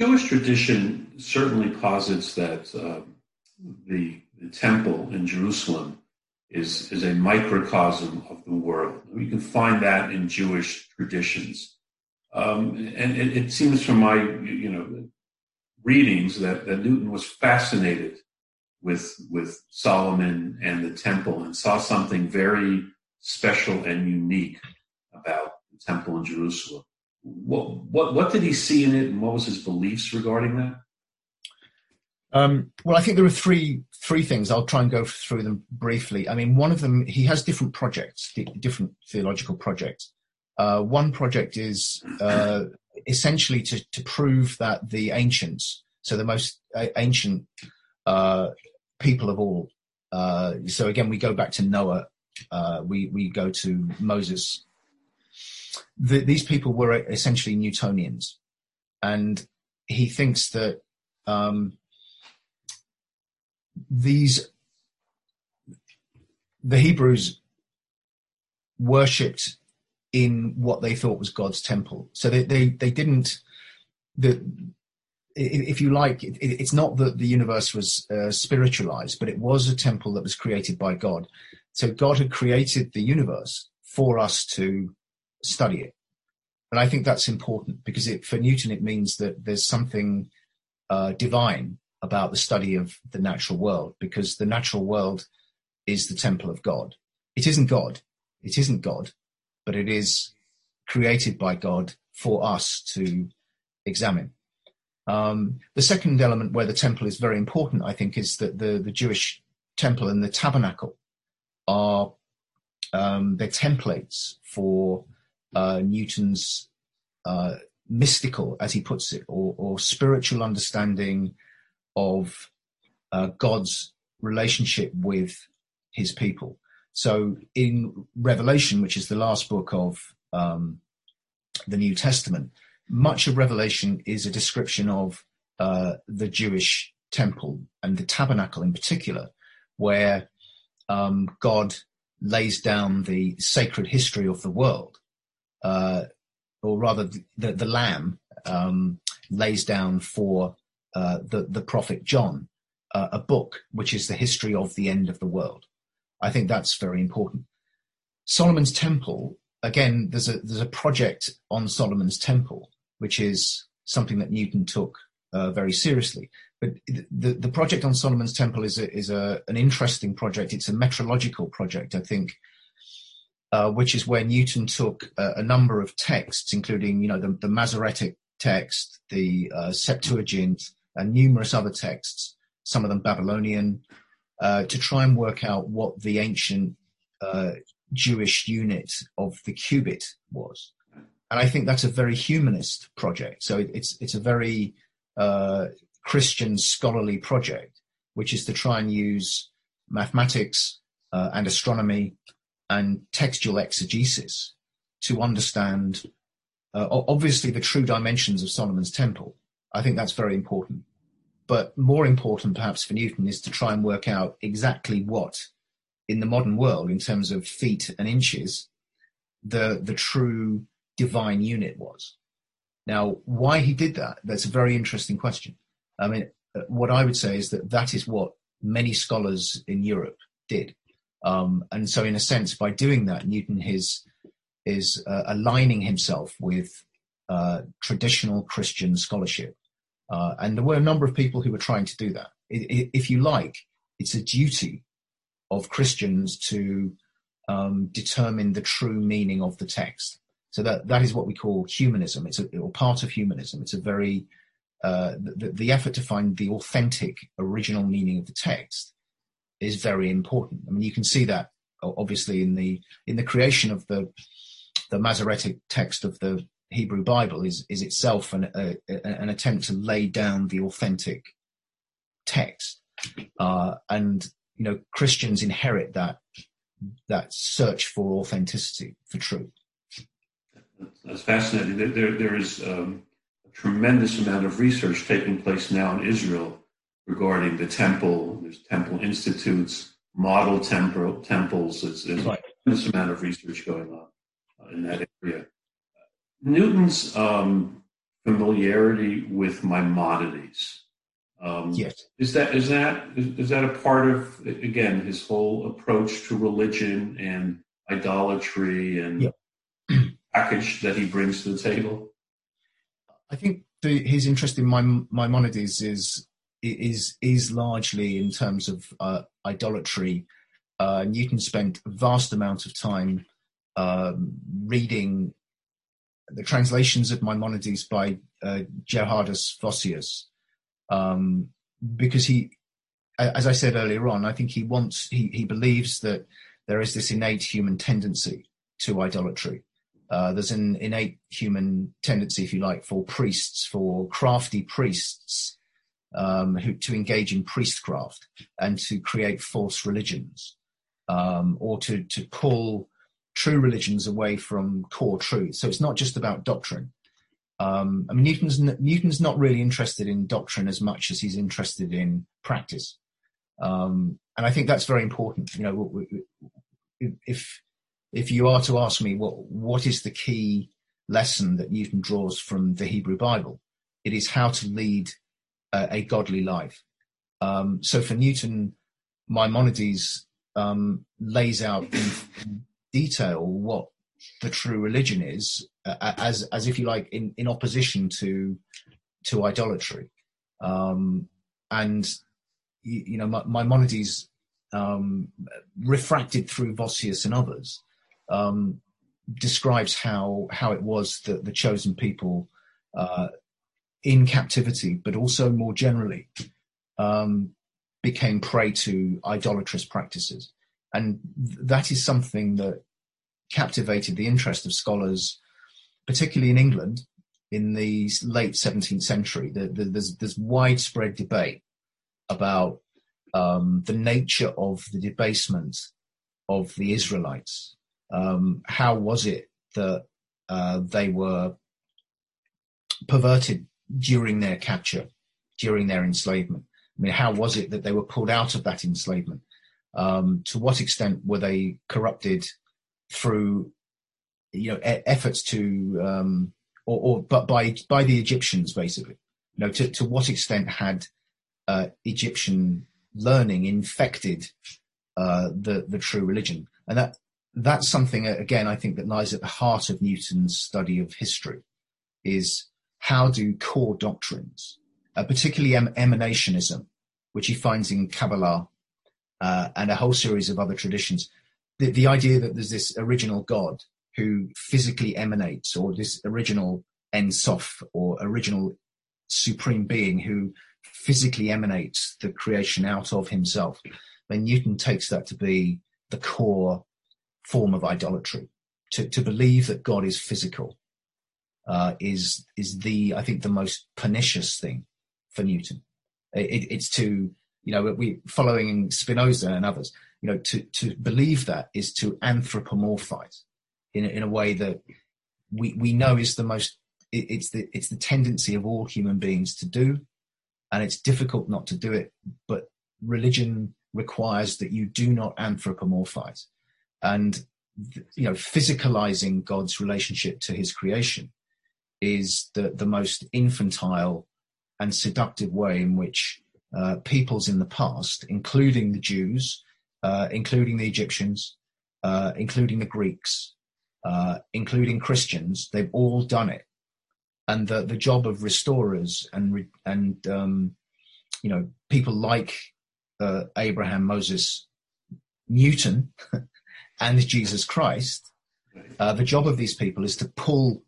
Jewish tradition certainly posits that uh, the, the temple in Jerusalem is, is a microcosm of the world. You can find that in Jewish traditions. Um, and it, it, seems from my, you know, readings that, that Newton was fascinated with, with Solomon and the temple and saw something very special and unique about the temple in Jerusalem. What, what, what did he see in it and what was his beliefs regarding that? Um, well, I think there are three three things. I'll try and go through them briefly. I mean, one of them he has different projects, different theological projects. Uh, one project is uh, essentially to, to prove that the ancients, so the most ancient uh, people of all. Uh, so again, we go back to Noah. Uh, we we go to Moses. The, these people were essentially Newtonians, and he thinks that. Um, these the Hebrews worshipped in what they thought was God's temple. So they they, they didn't the if you like, it, it's not that the universe was uh, spiritualized, but it was a temple that was created by God. So God had created the universe for us to study it. And I think that's important because it, for Newton, it means that there's something uh, divine about the study of the natural world because the natural world is the temple of God. It isn't God. It isn't God, but it is created by God for us to examine. Um, the second element where the temple is very important, I think, is that the, the Jewish temple and the tabernacle are um, they're templates for uh, Newton's uh, mystical, as he puts it, or, or spiritual understanding of uh, God's relationship with his people. So in Revelation, which is the last book of um, the New Testament, much of Revelation is a description of uh, the Jewish temple and the tabernacle in particular, where um, God lays down the sacred history of the world, uh, or rather, the, the Lamb um, lays down for uh, the, the prophet John, uh, a book which is the history of the end of the world. I think that's very important. Solomon's Temple, again, there's a, there's a project on Solomon's Temple, which is something that Newton took uh, very seriously. But the, the project on Solomon's Temple is a, is a, an interesting project. It's a metrological project, I think, uh, which is where Newton took a, a, number of texts, including, you know, the, the Masoretic text, the uh, Septuagint, and numerous other texts, some of them Babylonian, uh, to try and work out what the ancient uh, Jewish unit of the cubit was. And I think that's a very humanist project. So it's it's a very uh, Christian scholarly project, which is to try and use mathematics uh, and astronomy and textual exegesis to understand, uh, obviously, the true dimensions of Solomon's temple, I think that's very important. But more important, perhaps, for Newton is to try and work out exactly what, in the modern world, in terms of feet and inches, the, the true divine unit was. Now, why he did that, that's a very interesting question. I mean, uh, what I would say is that that is what many scholars in Europe did. Um, and so, in a sense, by doing that, Newton is, is uh, aligning himself with uh, traditional Christian scholarship uh, and there were a number of people who were trying to do that. if you like, it's a duty of Christians to um, determine the true meaning of the text. So that that is what we call humanism. It's a, or part of humanism. It's a very uh, the, the effort to find the authentic original meaning of the text is very important. I mean, you can see that obviously in the in the creation of the the Masoretic text of the Hebrew Bible is is itself an a, an attempt to lay down the authentic text, uh, and you know Christians inherit that that search for authenticity for truth. That's fascinating. There, there, is um, a tremendous amount of research taking place now in Israel regarding the temple. There's temple institutes, model temple temples. There's, there's right. a tremendous amount of research going on uh, in that area. Newton's um, familiarity with Maimonides. Um, yes. Is that is that is that a part of again his whole approach to religion and idolatry and yep. package that he brings to the table? I think the, his interest in Maimonides is is is largely in terms of uh, idolatry. Uh, Newton spent a vast amount of time um, reading the translations of Maimonides by uh, Gerardus Vossius, um, because he, as I said earlier on, I think he wants he he believes that there is this innate human tendency to idolatry. Uh, there's an innate human tendency, if you like, for priests, for crafty priests, um, who, to engage in priestcraft and to create false religions, um, or to to pull true religions away from core truth. So it's not just about doctrine. Um, I mean, Newton's Newton's not really interested in doctrine as much as he's interested in practice, um, and I think that's very important. You know, if if you are to ask me what what is the key lesson that Newton draws from the Hebrew Bible, it is how to lead a, a godly life. Um, so for Newton, Maimonides um, lays out in detail what the true religion is, uh, as as if you like, in, in opposition to to idolatry, um, and you, you know Maimonides um, refracted through Vossius and others um, describes how how it was that the chosen people uh, in captivity, but also more generally, um, became prey to idolatrous practices. And that is something that captivated the interest of scholars, particularly in England in the late 17th century. The, the, there's, there's, widespread debate about um, the nature of the debasement of the Israelites. Um, how was it that uh, they were perverted during their capture, during their enslavement? I mean, how was it that they were pulled out of that enslavement? Um, to what extent were they corrupted through, you know, e- efforts to, um, or, or, but by by the Egyptians basically? You know, to to what extent had uh, Egyptian learning infected uh, the the true religion? And that that's something again I think that lies at the heart of Newton's study of history, is how do core doctrines, uh, particularly em- emanationism, which he finds in Kabbalah uh, and a whole series of other traditions. The, the idea that there's this original God who physically emanates, or this original Ein Sof, or original supreme being who physically emanates the creation out of himself, then Newton takes that to be the core form of idolatry. To, to believe that God is physical uh, is is the I think the most pernicious thing for Newton. It, it's to you know we following Spinoza and others. You know to to believe that is to anthropomorphize in in a way that we we know is the most it, it's the it's the tendency of all human beings to do, and it's difficult not to do it. But religion requires that you do not anthropomorphize, and you know physicalizing God's relationship to His creation is the the most infantile and seductive way in which uh, peoples in the past, including the Jews, uh, including the Egyptians, uh, including the Greeks, uh, including Christians, they've all done it. And the, the job of restorers and and um, you know people like uh, Abraham, Moses, Newton, and Jesus Christ, uh, the job of these people is to pull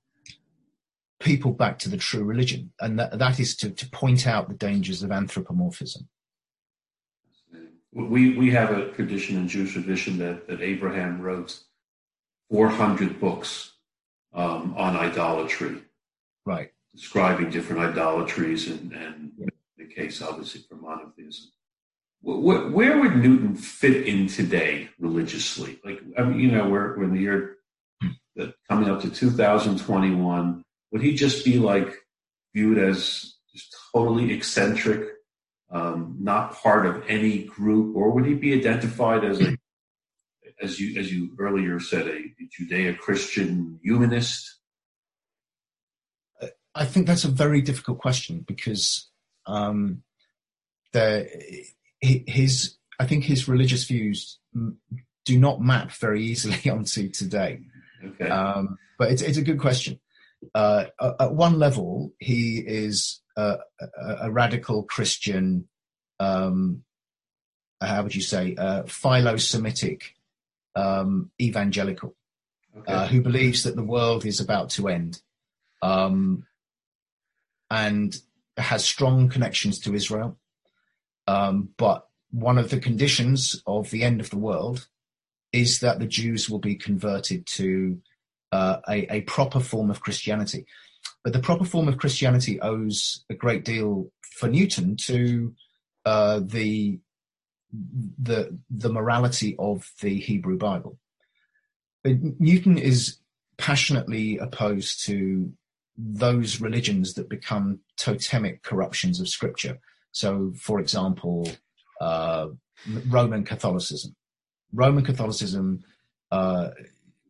people back to the true religion, and that, that is to, to point out the dangers of anthropomorphism. We, we have a tradition in Jewish tradition that, that Abraham wrote 400 books um, on idolatry. Right. Describing different idolatries and, and yeah. the case, obviously, for monotheism. Where, where, would Newton fit in today religiously? Like, I mean, you know, we're, we're in the year hmm. that coming up to 2021 would he just be like viewed as just totally eccentric, um, not part of any group, or would he be identified as a, as you as you earlier said, a Judeo-Christian humanist? I think that's a very difficult question because um, the, his I think his religious views do not map very easily onto today. Okay. Um, but it's, it's a good question. Uh, at one level, he is a, a, a radical Christian, um, how would you say, uh, philo-Semitic um, evangelical okay. uh, who believes that the world is about to end um, and has strong connections to Israel. Um, but one of the conditions of the end of the world is that the Jews will be converted to uh, a, a, proper form of Christianity. But the proper form of Christianity owes a great deal for Newton to uh, the the the morality of the Hebrew Bible. But Newton is passionately opposed to those religions that become totemic corruptions of Scripture. So, for example, uh, Roman Catholicism. Roman Catholicism uh,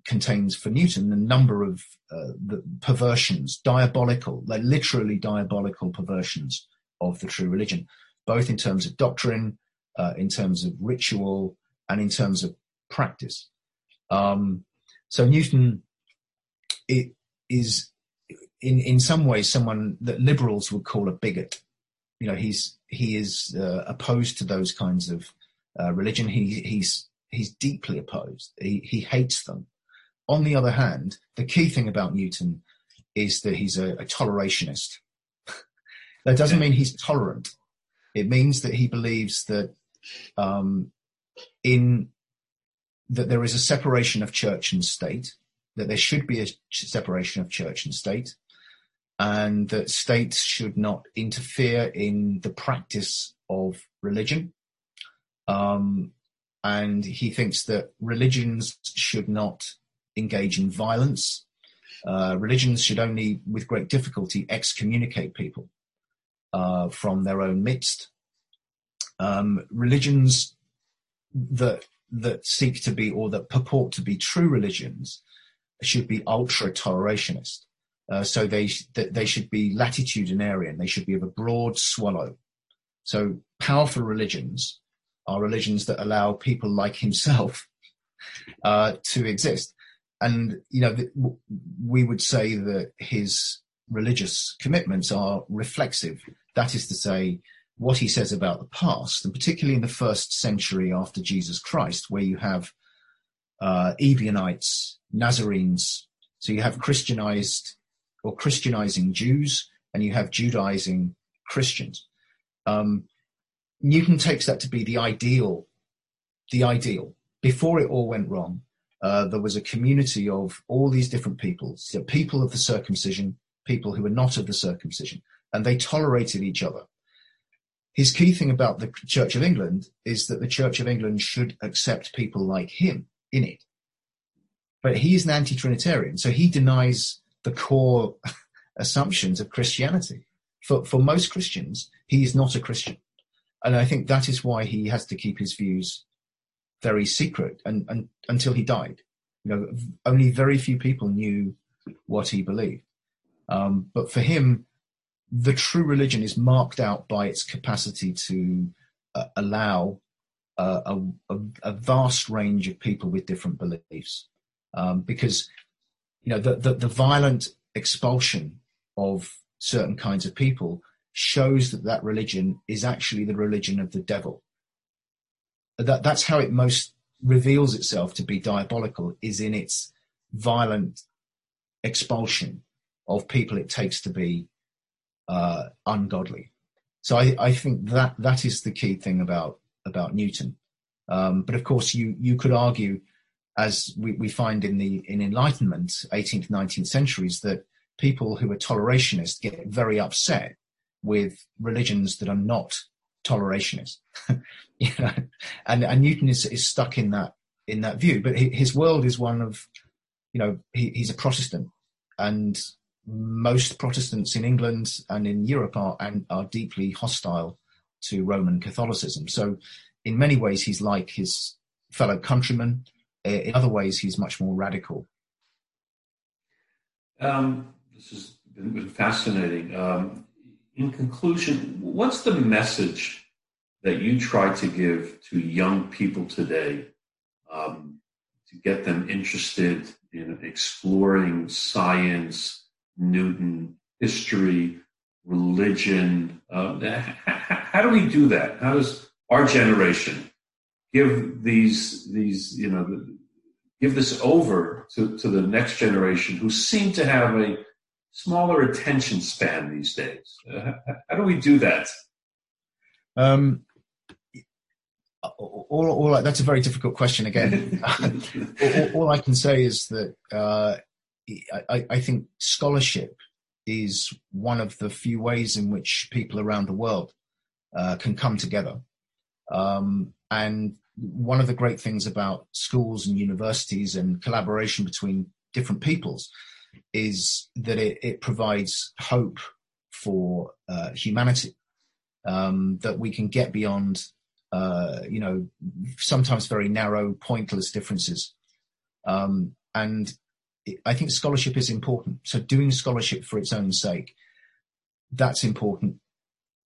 contains, for Newton, a number of uh, perversions, diabolical, like literally diabolical perversions of the true religion, both in terms of doctrine, uh, in terms of ritual, and in terms of practice. Um, so Newton is in in some ways someone that liberals would call a bigot. You know, he's he is uh, opposed to those kinds of uh, religion. He he's he's deeply opposed. He he hates them. On the other hand, the key thing about Newton is that he's a, a tolerationist. that doesn't mean he's tolerant. It means that he believes that um, in that there is a separation of church and state, that there should be a separation of church and state, and that states should not interfere in the practice of religion. Um, and he thinks that religions should not engage in violence. Uh, religions should only, with great difficulty, excommunicate people uh, from their own midst. Um, religions that that seek to be or that purport to be true religions should be ultra tolerationist. Uh, so they they should be latitudinarian. They should be of a broad swallow. So powerful religions are religions that allow people like himself uh, to exist. And you know, we would say that his religious commitments are reflexive. That is to say, what he says about the past, and particularly in the first century after Jesus Christ, where you have uh, Ebionites, Nazarenes, so you have Christianized or Christianizing Jews, and you have Judaizing Christians. Um, Newton takes that to be the ideal, the ideal. Before it all went wrong, uh, there was a community of all these different peoples, so people of the circumcision, people who were not of the circumcision, and they tolerated each other. His key thing about the Church of England is that the Church of England should accept people like him in it. But he is an anti Trinitarian, so he denies the core assumptions of Christianity. For, for most Christians, he is not a Christian. And I think that is why he has to keep his views very secret and, and until he died. You know, only very few people knew what he believed. Um, but for him, the true religion is marked out by its capacity to uh, allow uh, a, a, vast range of people with different beliefs. Um, because, you know, the, the, the, violent expulsion of certain kinds of people shows that that religion is actually the religion of the devil. That, that's how it most reveals itself to be diabolical, is in its violent expulsion of people it takes to be uh, ungodly. So I, I, think that that is the key thing about about Newton. Um, but of course, you you could argue, as we, we find in the in Enlightenment, 18th, 19th centuries, that people who are tolerationist get very upset with religions that are not tolerationist. you know? and, and Newton is, is stuck in that in that view. But his world is one of, you know, he, he's a Protestant, and most Protestants in England and in Europe are and are deeply hostile to Roman Catholicism. So, in many ways, he's like his fellow countrymen. In other ways, he's much more radical. Um, this is been, been fascinating. Um, in conclusion, what's the message that you try to give to young people today um, to get them interested in exploring science, Newton, history, religion? Uh, how, how do we do that? How does our generation give these these you know give this over to, to the next generation who seem to have a smaller attention span these days? Uh, how do we do that? Um, all, all, that's a very difficult question again. all, all, I can say is that uh, I, I, think scholarship is one of the few ways in which people around the world uh, can come together. Um, and one of the great things about schools and universities and collaboration between different peoples is that it, it provides hope for uh, humanity. Um, that we can get beyond, uh, you know, sometimes very narrow, pointless differences. Um, and I think scholarship is important. So doing scholarship for its own sake, that's important.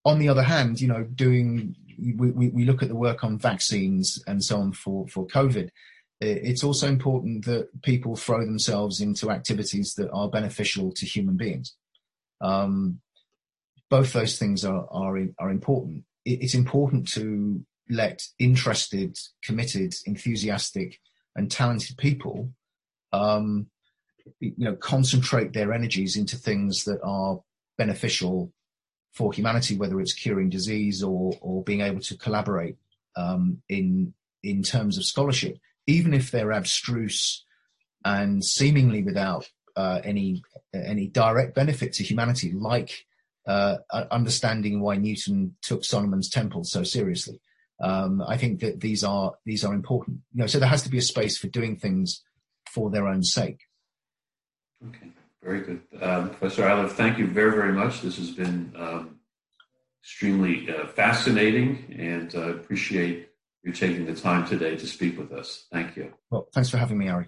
On the other hand, you know, doing we, we, we look at the work on vaccines and so on for, for COVID, it's also important that people throw themselves into activities that are beneficial to human beings. Um, both those things are, are, are important. It's important to let interested, committed, enthusiastic, and talented people, um, you know, concentrate their energies into things that are beneficial for humanity, whether it's curing disease or or being able to collaborate um, in in terms of scholarship, even if they're abstruse and seemingly without uh, any any direct benefit to humanity, like uh, understanding why Newton took Solomon's Temple so seriously. Um, I think that these are these are important. You know, so there has to be a space for doing things for their own sake. Okay. Very good. Um, Professor Iliffe, thank you very, very much. This has been um, extremely uh, fascinating and uh, appreciate you taking the time today to speak with us. Thank you. Well, thanks for having me, Ari.